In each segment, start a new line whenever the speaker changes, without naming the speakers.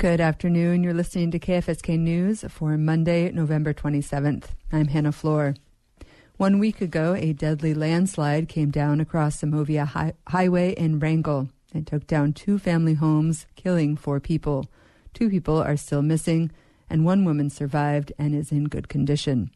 Good afternoon. You're listening to KFSK News for Monday, November 27th. I'm Hannah Floor. One week ago, a deadly landslide came down across Zimovia hi- Highway in Wrangell and took down two family homes, killing four people. Two people are still missing, and one woman survived and is in good condition.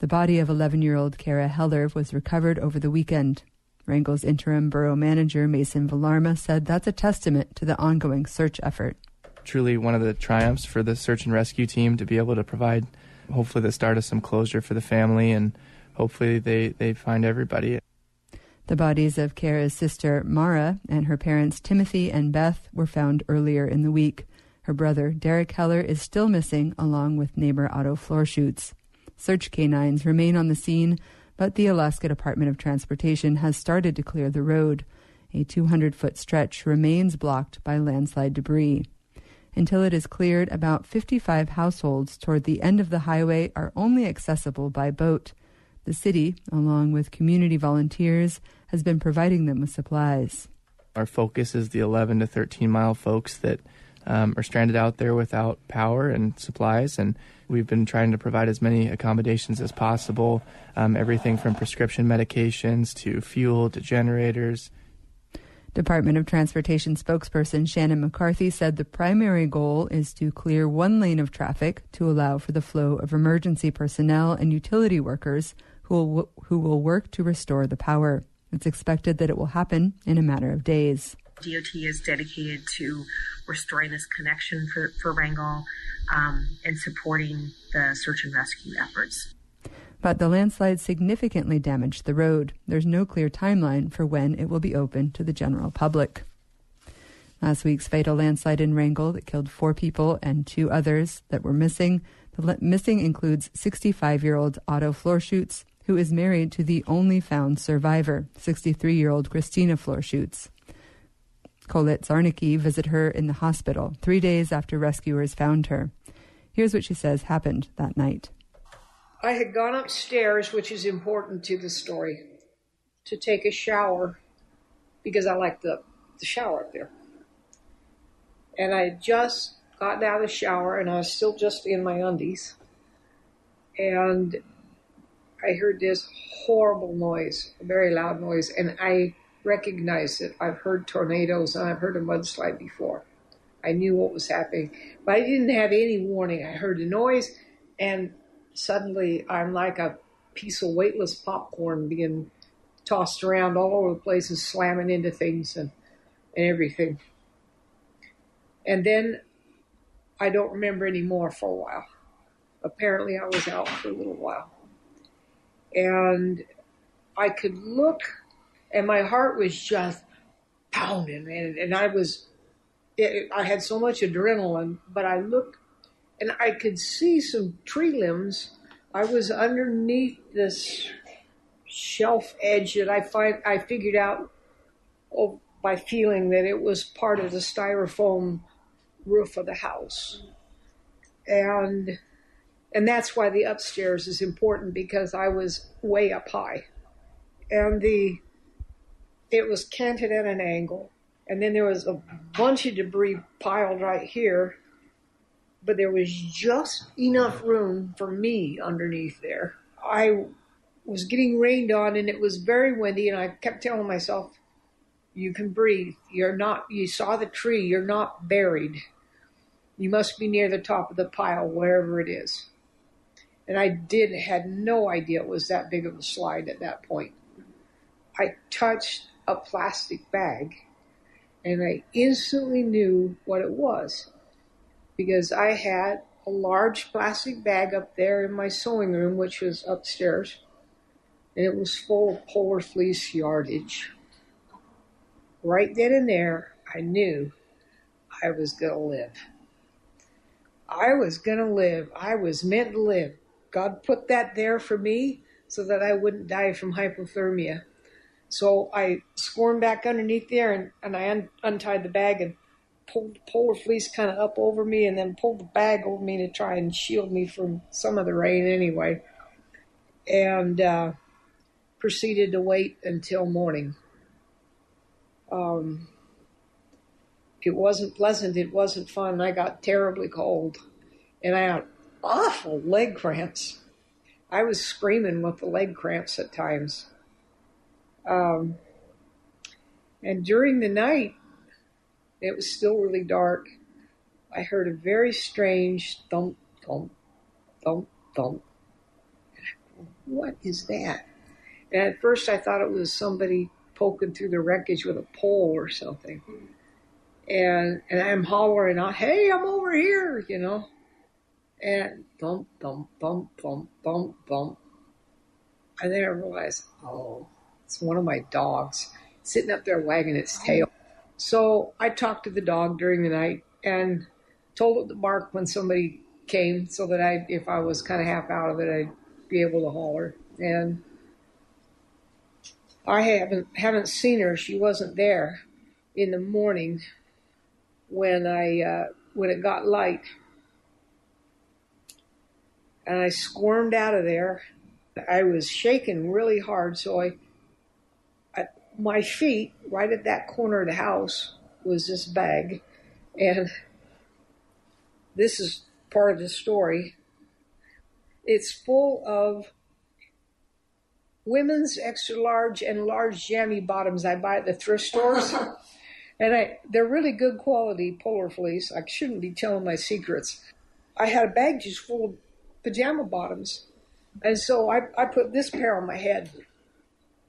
The body of 11 year old Kara Heller was recovered over the weekend. Wrangell's interim borough manager, Mason Villarma, said that's a testament to the ongoing search effort.
Truly one of the triumphs for the search and rescue team to be able to provide, hopefully, the start of some closure for the family and hopefully they, they find everybody.
The bodies of Kara's sister Mara and her parents Timothy and Beth were found earlier in the week. Her brother Derek Heller is still missing, along with neighbor Otto Florschutz. Search canines remain on the scene, but the Alaska Department of Transportation has started to clear the road. A 200 foot stretch remains blocked by landslide debris. Until it is cleared, about 55 households toward the end of the highway are only accessible by boat. The city, along with community volunteers, has been providing them with supplies.
Our focus is the 11 to 13 mile folks that um, are stranded out there without power and supplies. And we've been trying to provide as many accommodations as possible um, everything from prescription medications to fuel to generators.
Department of Transportation spokesperson Shannon McCarthy said the primary goal is to clear one lane of traffic to allow for the flow of emergency personnel and utility workers who will, who will work to restore the power. It's expected that it will happen in a matter of days.
DOT is dedicated to restoring this connection for, for Wrangell um, and supporting the search and rescue efforts.
But the landslide significantly damaged the road. There's no clear timeline for when it will be open to the general public. Last week's fatal landslide in Wrangell that killed four people and two others that were missing. The le- missing includes 65 year old Otto Florschutz, who is married to the only found survivor, 63 year old Christina Florschutz. Colette Zarnicki visited her in the hospital three days after rescuers found her. Here's what she says happened that night.
I had gone upstairs, which is important to the story, to take a shower because I like the, the shower up there. And I had just gotten out of the shower and I was still just in my undies. And I heard this horrible noise, a very loud noise, and I recognized it. I've heard tornadoes and I've heard a mudslide before. I knew what was happening, but I didn't have any warning. I heard a noise, and suddenly I'm like a piece of weightless popcorn being tossed around all over the place and slamming into things and, and everything. And then I don't remember anymore for a while. Apparently, I was out for a little while. And I could look and my heart was just pounding, and, and I was, it, I had so much adrenaline, but I looked and I could see some tree limbs. I was underneath this shelf edge that I find I figured out oh, by feeling that it was part of the styrofoam roof of the house, and and that's why the upstairs is important because I was way up high, and the it was canted at an angle. And then there was a bunch of debris piled right here, but there was just enough room for me underneath there. I was getting rained on and it was very windy, and I kept telling myself, You can breathe. You're not, you saw the tree, you're not buried. You must be near the top of the pile, wherever it is. And I did, had no idea it was that big of a slide at that point. I touched a plastic bag. And I instantly knew what it was because I had a large plastic bag up there in my sewing room, which was upstairs, and it was full of polar fleece yardage. Right then and there, I knew I was going to live. I was going to live. I was meant to live. God put that there for me so that I wouldn't die from hypothermia. So I squirmed back underneath there and, and I un- untied the bag and pulled the polar fleece kind of up over me and then pulled the bag over me to try and shield me from some of the rain anyway. And uh, proceeded to wait until morning. Um, it wasn't pleasant. It wasn't fun. I got terribly cold, and I had awful leg cramps. I was screaming with the leg cramps at times. Um, and during the night, it was still really dark. I heard a very strange thump, thump, thump, thump. What is that? And at first I thought it was somebody poking through the wreckage with a pole or something. And and I'm hollering out, hey, I'm over here, you know. And thump, thump, thump, thump, thump, thump. And then I realized, oh, it's one of my dogs sitting up there wagging its tail. So I talked to the dog during the night and told it to bark when somebody came so that I, if I was kind of half out of it, I'd be able to holler. And I haven't haven't seen her. She wasn't there in the morning when I uh, when it got light, and I squirmed out of there. I was shaking really hard, so I, I my feet right at that corner of the house was this bag, and this is part of the story. It's full of women's extra large and large jammy bottoms I buy at the thrift stores. and I, they're really good quality polar fleece. I shouldn't be telling my secrets. I had a bag just full of pajama bottoms. And so I, I put this pair on my head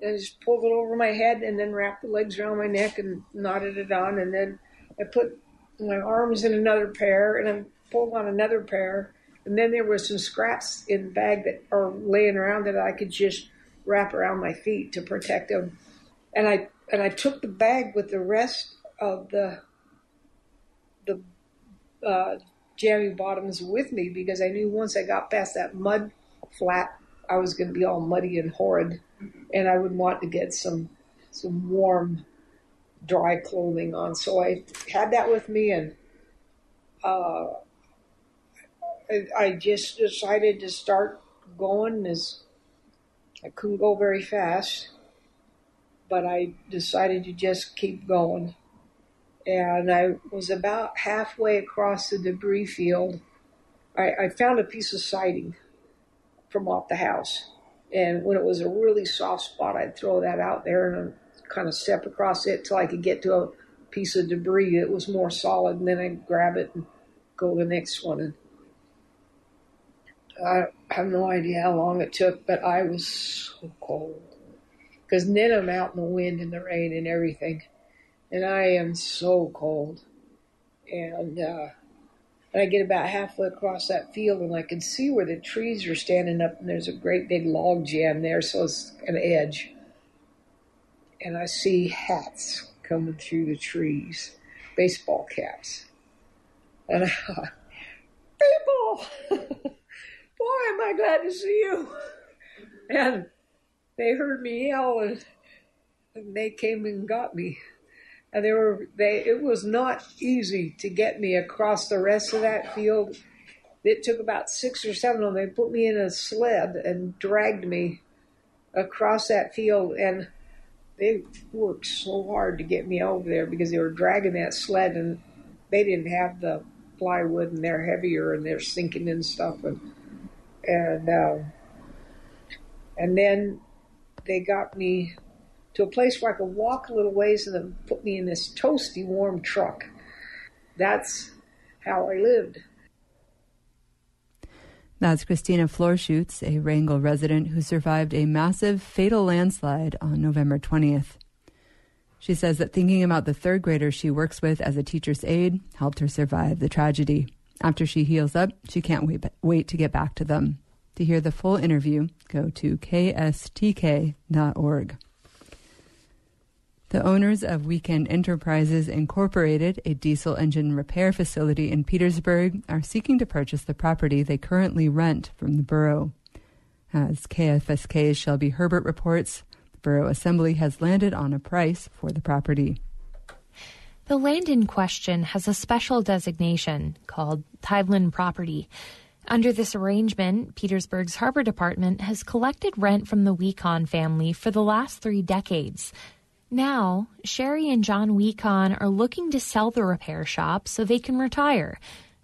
and just pulled it over my head and then wrapped the legs around my neck and knotted it on. And then I put my arms in another pair and I pulled on another pair. And then there were some scraps in the bag that are laying around that I could just wrap around my feet to protect them. And I and I took the bag with the rest of the the uh, jammy bottoms with me because I knew once I got past that mud flat, I was going to be all muddy and horrid, and I would want to get some some warm, dry clothing on. So I had that with me, and uh, I, I just decided to start going as I couldn't go very fast, but I decided to just keep going. And I was about halfway across the debris field. I, I found a piece of siding from off the house. And when it was a really soft spot, I'd throw that out there and kind of step across it till I could get to a piece of debris that was more solid, and then I'd grab it and go to the next one. And I have no idea how long it took, but I was so cold. Because then I'm out in the wind and the rain and everything. And I am so cold. And, uh, and I get about halfway across that field and I can see where the trees are standing up and there's a great big log jam there, so it's an edge. And I see hats coming through the trees, baseball caps. And I thought, people! Boy, am I glad to see you. And they heard me yell and, and they came and got me. And they were they it was not easy to get me across the rest of that field. It took about six or seven of them. They put me in a sled and dragged me across that field and they worked so hard to get me over there because they were dragging that sled and they didn't have the plywood and they're heavier and they're sinking and stuff and and um, and then they got me to a place where I could walk a little ways and then put me in this toasty warm truck. That's how I lived.
That's Christina Florschutz, a Wrangell resident who survived a massive fatal landslide on November 20th. She says that thinking about the third graders she works with as a teacher's aide helped her survive the tragedy. After she heals up, she can't wait, wait to get back to them. To hear the full interview, go to kstk.org. The owners of Wikan Enterprises Incorporated, a diesel engine repair facility in Petersburg, are seeking to purchase the property they currently rent from the borough. As KFSK's Shelby Herbert reports, the Borough Assembly has landed on a price for the property.
The land in question has a special designation called Tideland property. Under this arrangement, Petersburg's Harbor Department has collected rent from the Wikan family for the last three decades. Now, Sherry and John Wikan are looking to sell the repair shop so they can retire.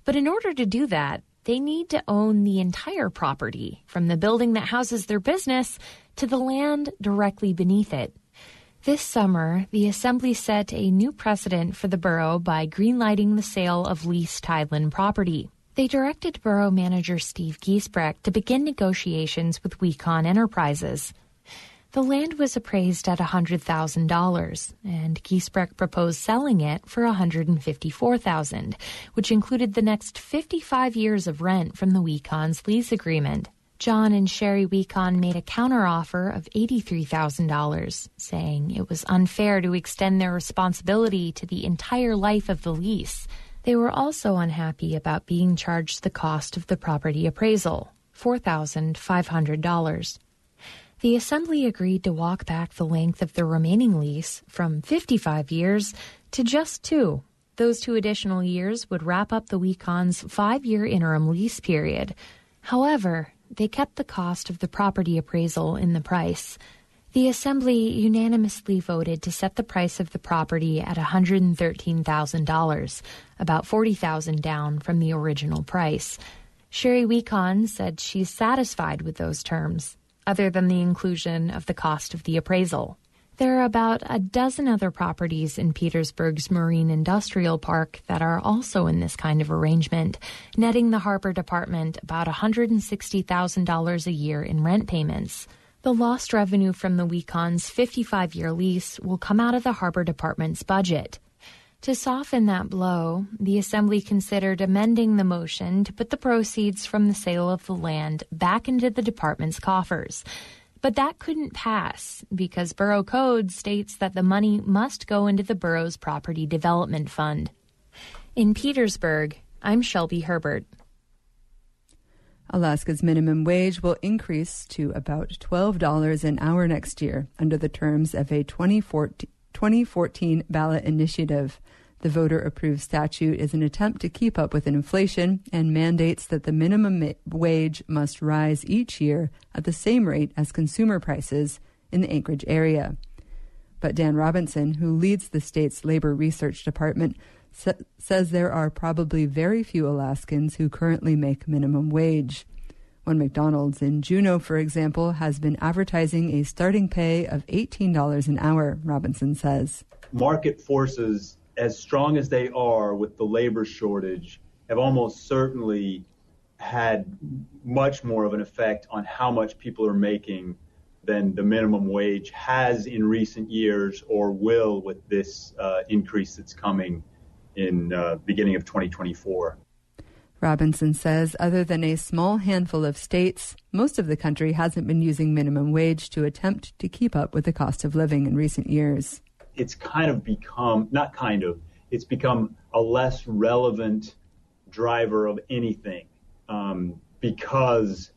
But in order to do that, they need to own the entire property, from the building that houses their business to the land directly beneath it. This summer, the Assembly set a new precedent for the borough by greenlighting the sale of leased Tideland property. They directed borough manager Steve Giesbrecht to begin negotiations with Wikan Enterprises. The land was appraised at $100,000, and Giesbrecht proposed selling it for 154,000, which included the next 55 years of rent from the Wikan's lease agreement. John and Sherry Wikan made a counteroffer of $83,000, saying it was unfair to extend their responsibility to the entire life of the lease. They were also unhappy about being charged the cost of the property appraisal, $4,500 the Assembly agreed to walk back the length of the remaining lease from 55 years to just two. Those two additional years would wrap up the Wikan's five year interim lease period. However, they kept the cost of the property appraisal in the price. The Assembly unanimously voted to set the price of the property at $113,000, about 40,000 down from the original price. Sherry Wikan said she's satisfied with those terms other than the inclusion of the cost of the appraisal. There are about a dozen other properties in Petersburg's Marine Industrial Park that are also in this kind of arrangement, netting the harbor department about $160,000 a year in rent payments. The lost revenue from the Wikan's 55 year lease will come out of the harbor department's budget. To soften that blow, the Assembly considered amending the motion to put the proceeds from the sale of the land back into the department's coffers. But that couldn't pass because Borough Code states that the money must go into the borough's property development fund. In Petersburg, I'm Shelby Herbert.
Alaska's minimum wage will increase to about $12 an hour next year under the terms of a 2014 2014 ballot initiative. The voter approved statute is an attempt to keep up with inflation and mandates that the minimum wage must rise each year at the same rate as consumer prices in the Anchorage area. But Dan Robinson, who leads the state's labor research department, sa- says there are probably very few Alaskans who currently make minimum wage. One McDonald's in Juneau, for example, has been advertising a starting pay of $18 an hour, Robinson says.
Market forces as strong as they are with the labor shortage, have almost certainly had much more of an effect on how much people are making than the minimum wage has in recent years or will with this uh, increase that's coming in uh, beginning of 2024.
Robinson says other than a small handful of states, most of the country hasn't been using minimum wage to attempt to keep up with the cost of living in recent years
it's kind of become not kind of it's become a less relevant driver of anything um, because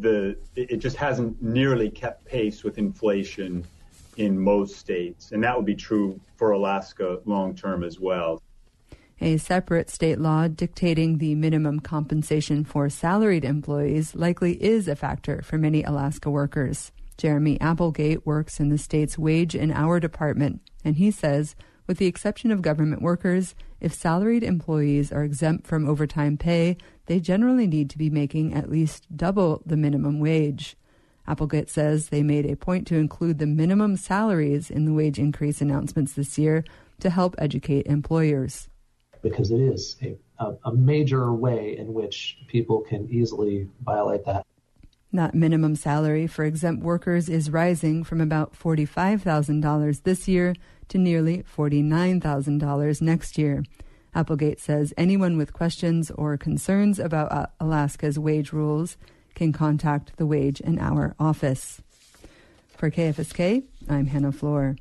the it just hasn't nearly kept pace with inflation in most states, and that would be true for Alaska long term as well.
A separate state law dictating the minimum compensation for salaried employees likely is a factor for many Alaska workers. Jeremy Applegate works in the state's wage and hour department, and he says, with the exception of government workers, if salaried employees are exempt from overtime pay, they generally need to be making at least double the minimum wage. Applegate says they made a point to include the minimum salaries in the wage increase announcements this year to help educate employers.
Because it is a, a, major way in which people can easily violate that.
That minimum salary for exempt workers is rising from about $45,000 this year to nearly $49,000 next year. Applegate says anyone with questions or concerns about uh, Alaska's wage rules can contact the Wage and Hour Office. For KFSK, I'm Hannah Floor.